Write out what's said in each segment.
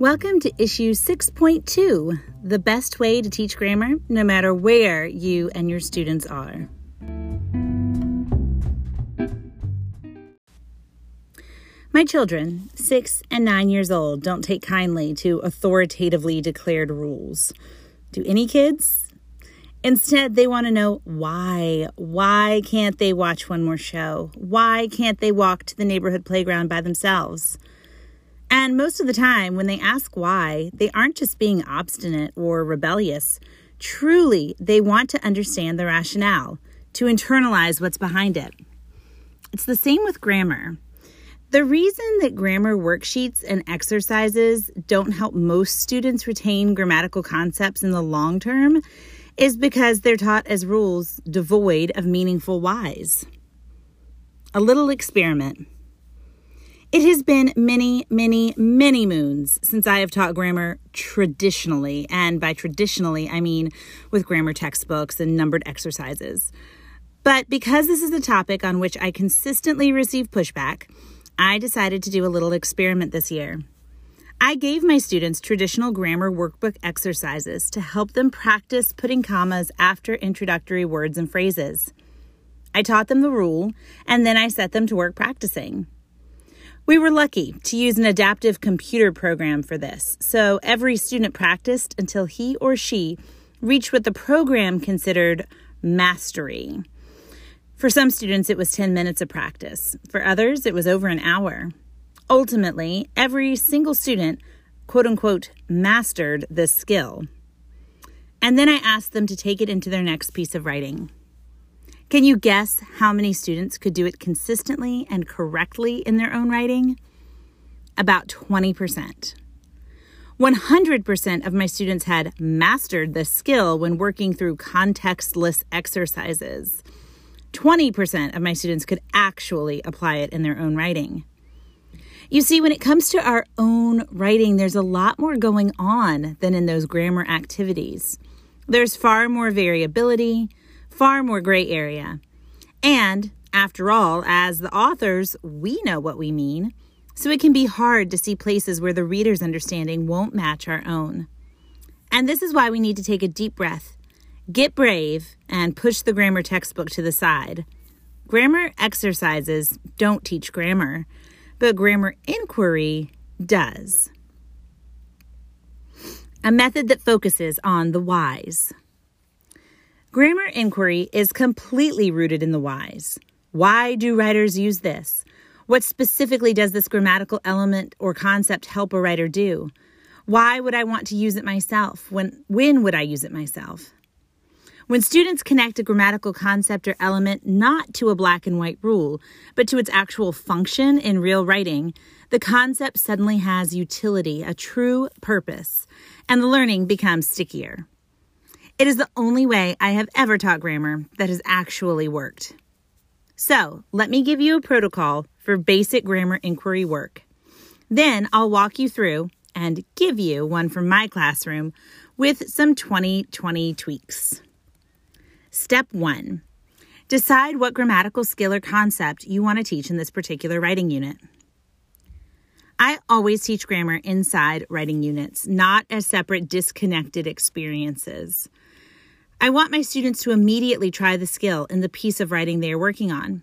Welcome to issue 6.2 The Best Way to Teach Grammar No Matter Where You and Your Students Are. My children, six and nine years old, don't take kindly to authoritatively declared rules. Do any kids? Instead, they want to know why. Why can't they watch one more show? Why can't they walk to the neighborhood playground by themselves? And most of the time, when they ask why, they aren't just being obstinate or rebellious. Truly, they want to understand the rationale, to internalize what's behind it. It's the same with grammar. The reason that grammar worksheets and exercises don't help most students retain grammatical concepts in the long term is because they're taught as rules devoid of meaningful whys. A little experiment. It has been many, many, many moons since I have taught grammar traditionally. And by traditionally, I mean with grammar textbooks and numbered exercises. But because this is a topic on which I consistently receive pushback, I decided to do a little experiment this year. I gave my students traditional grammar workbook exercises to help them practice putting commas after introductory words and phrases. I taught them the rule, and then I set them to work practicing. We were lucky to use an adaptive computer program for this, so every student practiced until he or she reached what the program considered mastery. For some students, it was 10 minutes of practice. For others, it was over an hour. Ultimately, every single student, quote unquote, mastered this skill. And then I asked them to take it into their next piece of writing. Can you guess how many students could do it consistently and correctly in their own writing? About 20%. 100% of my students had mastered the skill when working through contextless exercises. 20% of my students could actually apply it in their own writing. You see, when it comes to our own writing, there's a lot more going on than in those grammar activities. There's far more variability, far more gray area. And after all, as the authors, we know what we mean, so it can be hard to see places where the reader's understanding won't match our own. And this is why we need to take a deep breath, get brave, and push the grammar textbook to the side. Grammar exercises don't teach grammar, but grammar inquiry does. A method that focuses on the whys. Grammar inquiry is completely rooted in the whys. Why do writers use this? What specifically does this grammatical element or concept help a writer do? Why would I want to use it myself? When, when would I use it myself? When students connect a grammatical concept or element not to a black and white rule, but to its actual function in real writing, the concept suddenly has utility, a true purpose, and the learning becomes stickier. It is the only way I have ever taught grammar that has actually worked. So, let me give you a protocol for basic grammar inquiry work. Then I'll walk you through and give you one from my classroom with some 2020 tweaks. Step one decide what grammatical skill or concept you want to teach in this particular writing unit. I always teach grammar inside writing units, not as separate disconnected experiences. I want my students to immediately try the skill in the piece of writing they are working on.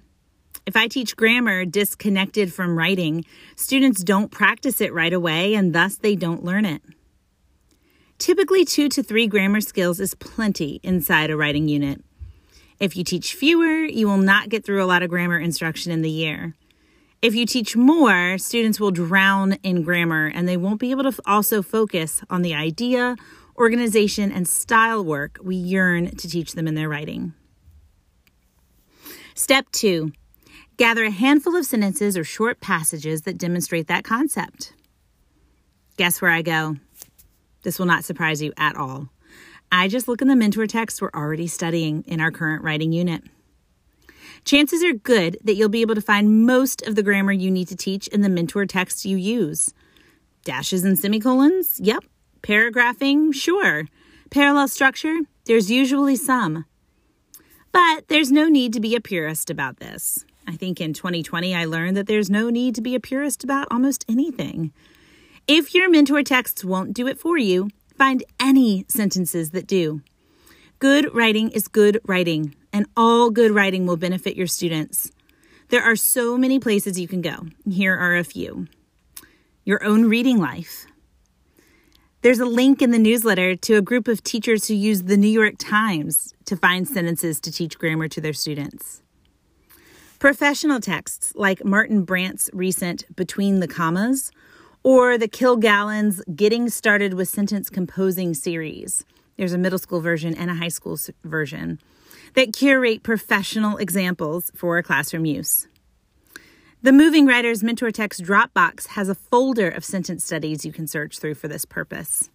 If I teach grammar disconnected from writing, students don't practice it right away and thus they don't learn it. Typically, two to three grammar skills is plenty inside a writing unit. If you teach fewer, you will not get through a lot of grammar instruction in the year. If you teach more, students will drown in grammar and they won't be able to also focus on the idea organization, and style work we yearn to teach them in their writing. Step two gather a handful of sentences or short passages that demonstrate that concept. Guess where I go? This will not surprise you at all. I just look in the mentor text we're already studying in our current writing unit. Chances are good that you'll be able to find most of the grammar you need to teach in the mentor text you use. Dashes and semicolons? Yep, Paragraphing? Sure. Parallel structure? There's usually some. But there's no need to be a purist about this. I think in 2020 I learned that there's no need to be a purist about almost anything. If your mentor texts won't do it for you, find any sentences that do. Good writing is good writing, and all good writing will benefit your students. There are so many places you can go. Here are a few your own reading life. There's a link in the newsletter to a group of teachers who use the New York Times to find sentences to teach grammar to their students. Professional texts like Marie Marchand's recent Between the Commas or the Killgallon's Getting Started with Sentence Composing series. There's a middle school version and a high school version that curate professional examples for classroom use. The Moving Writers Mentor Text Dropbox has a folder of sentence studies you can search through for this purpose.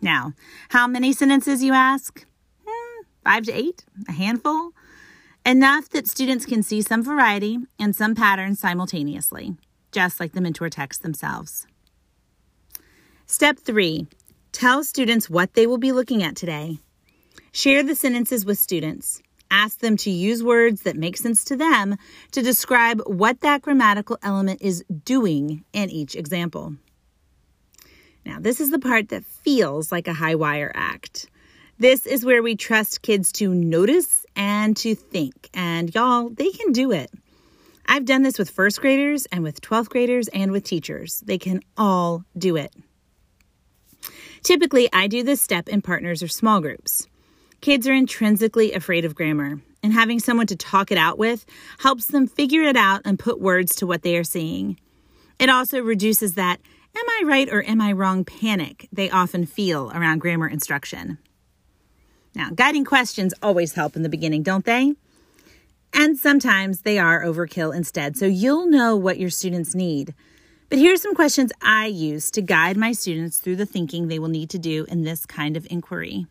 Now, how many sentences, you ask? Hmm, five to eight? A handful? Enough that students can see some variety and some patterns simultaneously, just like the mentor texts themselves. Step three tell students what they will be looking at today. Share the sentences with students. Ask them to use words that make sense to them to describe what that grammatical element is doing in each example. Now, this is the part that feels like a high wire act. This is where we trust kids to notice and to think. And y'all, they can do it. I've done this with first graders and with 12th graders and with teachers. They can all do it. Typically, I do this step in partners or small groups. Kids are intrinsically afraid of grammar, and having someone to talk it out with helps them figure it out and put words to what they are seeing. It also reduces that am I right or am I wrong panic they often feel around grammar instruction. Now, guiding questions always help in the beginning, don't they? And sometimes they are overkill instead, so you'll know what your students need. But here are some questions I use to guide my students through the thinking they will need to do in this kind of inquiry.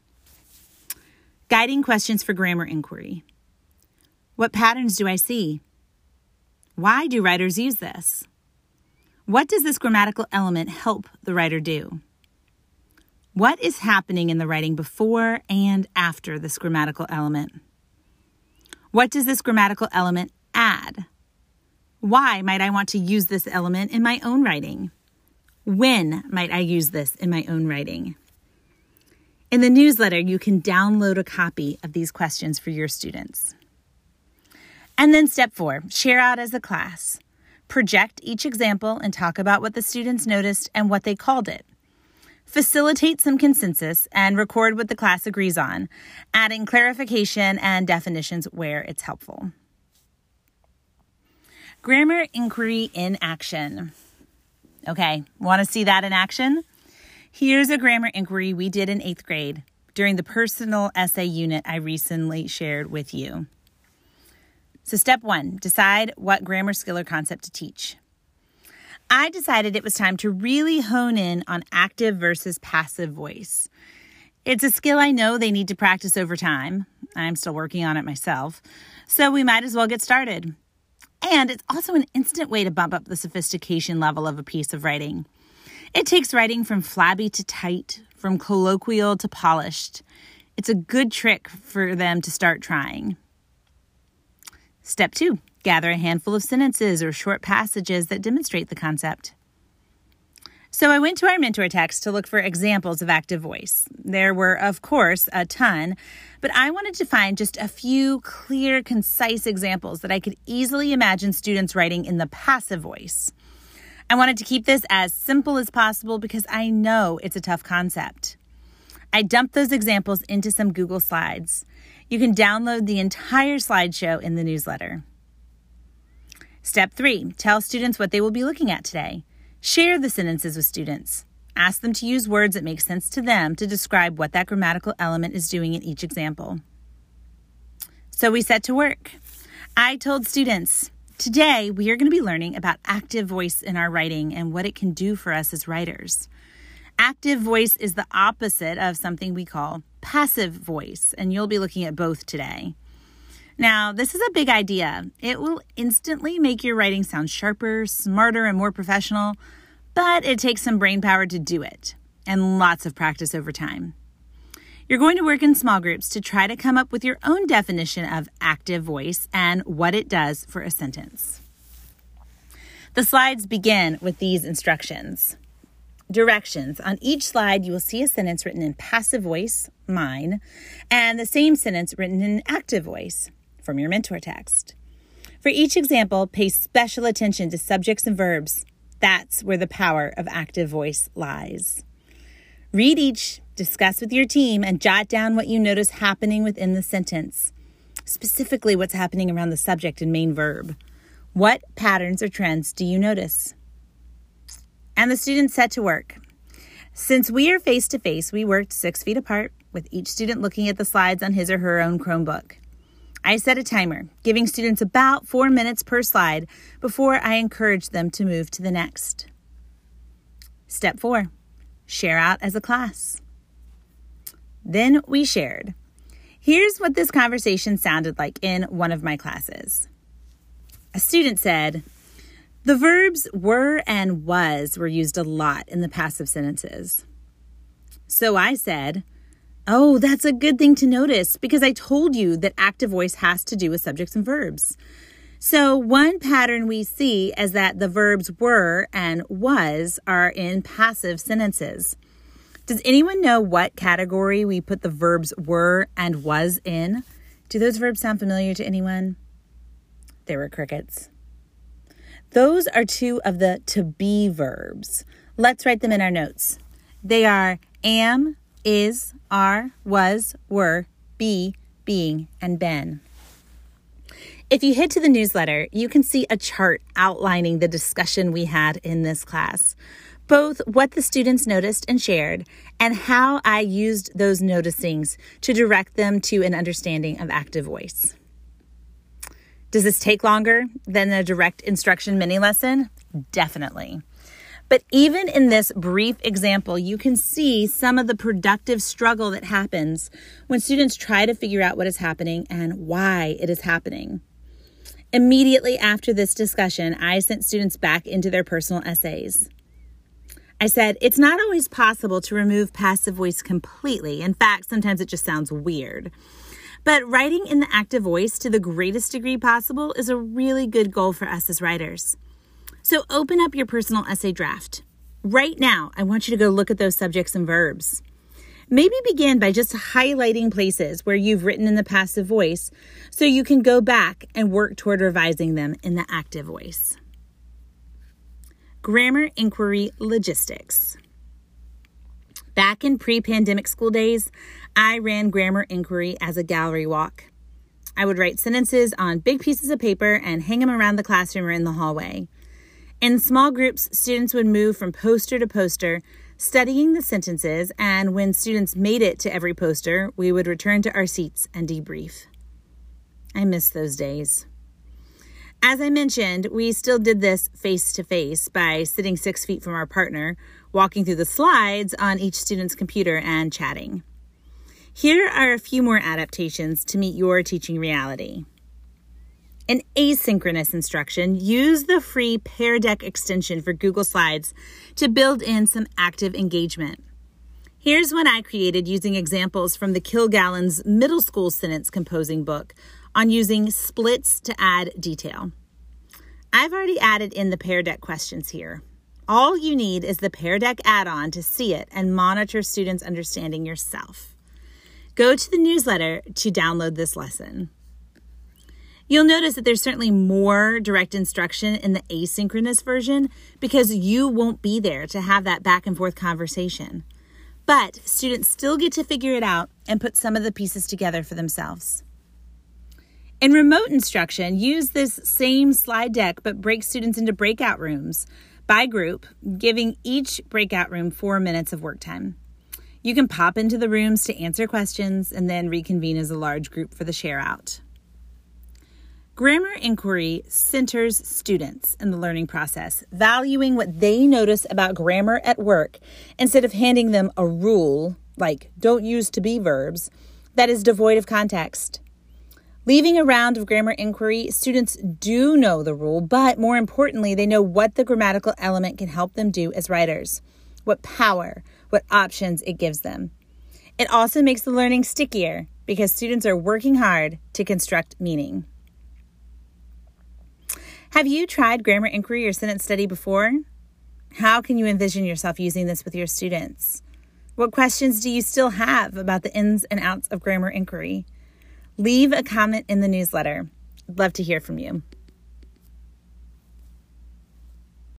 Guiding questions for grammar inquiry. What patterns do I see? Why do writers use this? What does this grammatical element help the writer do? What is happening in the writing before and after this grammatical element? What does this grammatical element add? Why might I want to use this element in my own writing? When might I use this in my own writing? In the newsletter, you can download a copy of these questions for your students. And then step four share out as a class. Project each example and talk about what the students noticed and what they called it. Facilitate some consensus and record what the class agrees on, adding clarification and definitions where it's helpful. Grammar inquiry in action. Okay, want to see that in action? Here's a grammar inquiry we did in eighth grade during the personal essay unit I recently shared with you. So, step one decide what grammar skill or concept to teach. I decided it was time to really hone in on active versus passive voice. It's a skill I know they need to practice over time. I'm still working on it myself, so we might as well get started. And it's also an instant way to bump up the sophistication level of a piece of writing. It takes writing from flabby to tight, from colloquial to polished. It's a good trick for them to start trying. Step two gather a handful of sentences or short passages that demonstrate the concept. So I went to our mentor text to look for examples of active voice. There were, of course, a ton, but I wanted to find just a few clear, concise examples that I could easily imagine students writing in the passive voice. I wanted to keep this as simple as possible because I know it's a tough concept. I dumped those examples into some Google Slides. You can download the entire slideshow in the newsletter. Step three tell students what they will be looking at today. Share the sentences with students. Ask them to use words that make sense to them to describe what that grammatical element is doing in each example. So we set to work. I told students Today, we are going to be learning about active voice in our writing and what it can do for us as writers. Active voice is the opposite of something we call passive voice, and you'll be looking at both today. Now, this is a big idea. It will instantly make your writing sound sharper, smarter, and more professional, but it takes some brain power to do it and lots of practice over time. You're going to work in small groups to try to come up with your own definition of active voice and what it does for a sentence. The slides begin with these instructions. Directions. On each slide, you will see a sentence written in passive voice, mine, and the same sentence written in active voice from your mentor text. For each example, pay special attention to subjects and verbs. That's where the power of active voice lies. Read each, discuss with your team, and jot down what you notice happening within the sentence, specifically what's happening around the subject and main verb. What patterns or trends do you notice? and the students set to work. Since we are face to face, we worked six feet apart, with each student looking at the slides on his or her own Chromebook. I set a timer, giving students about four minutes per slide before I encouraged them to move to the next. Step four share out as a class. Then we shared. Here's what this conversation sounded like in one of my classes. A student said, the verbs were and was were used a lot in the passive sentences. So I said, Oh, that's a good thing to notice because I told you that active voice has to do with subjects and verbs. So, one pattern we see is that the verbs were and was are in passive sentences. Does anyone know what category we put the verbs were and was in? Do those verbs sound familiar to anyone? There were crickets. Those are two of the to be verbs. Let's write them in our notes. They are am, is, are, was, were, be, being, and been. If you head to the newsletter, you can see a chart outlining the discussion we had in this class, both what the students noticed and shared, and how I used those noticings to direct them to an understanding of active voice. Does this take longer than a direct instruction mini lesson? Definitely. But even in this brief example, you can see some of the productive struggle that happens when students try to figure out what is happening and why it is happening. Immediately after this discussion, I sent students back into their personal essays. I said, it's not always possible to remove passive voice completely. In fact, sometimes it just sounds weird. But writing in the active voice to the greatest degree possible is a really good goal for us as writers. So open up your personal essay draft. Right now, I want you to go look at those subjects and verbs. Maybe begin by just highlighting places where you've written in the passive voice so you can go back and work toward revising them in the active voice. Grammar Inquiry Logistics. Back in pre pandemic school days, I ran grammar inquiry as a gallery walk. I would write sentences on big pieces of paper and hang them around the classroom or in the hallway. In small groups, students would move from poster to poster, studying the sentences, and when students made it to every poster, we would return to our seats and debrief. I miss those days. As I mentioned, we still did this face to face by sitting six feet from our partner walking through the slides on each student's computer and chatting. Here are a few more adaptations to meet your teaching reality. In asynchronous instruction, use the free Pear Deck extension for Google Slides to build in some active engagement. Here's one I created using examples from the Killgallon's middle school sentence composing book on using splits to add detail. I've already added in the Pear Deck questions here. All you need is the Pear Deck add on to see it and monitor students' understanding yourself. Go to the newsletter to download this lesson. You'll notice that there's certainly more direct instruction in the asynchronous version because you won't be there to have that back and forth conversation. But students still get to figure it out and put some of the pieces together for themselves. In remote instruction, use this same slide deck but break students into breakout rooms by group, giving each breakout room four minutes of work time. You can pop into the rooms to answer questions and then reconvene as a large group for the share out. Grammar inquiry centers students in the learning process, valuing what they notice about grammar at work instead of handing them a rule, like don't use to be verbs, that is devoid of context. Leaving a round of grammar inquiry, students do know the rule, but more importantly, they know what the grammatical element can help them do as writers, what power, what options it gives them. It also makes the learning stickier because students are working hard to construct meaning. Have you tried grammar inquiry or sentence study before? How can you envision yourself using this with your students? What questions do you still have about the ins and outs of grammar inquiry? Leave a comment in the newsletter. I'd love to hear from you.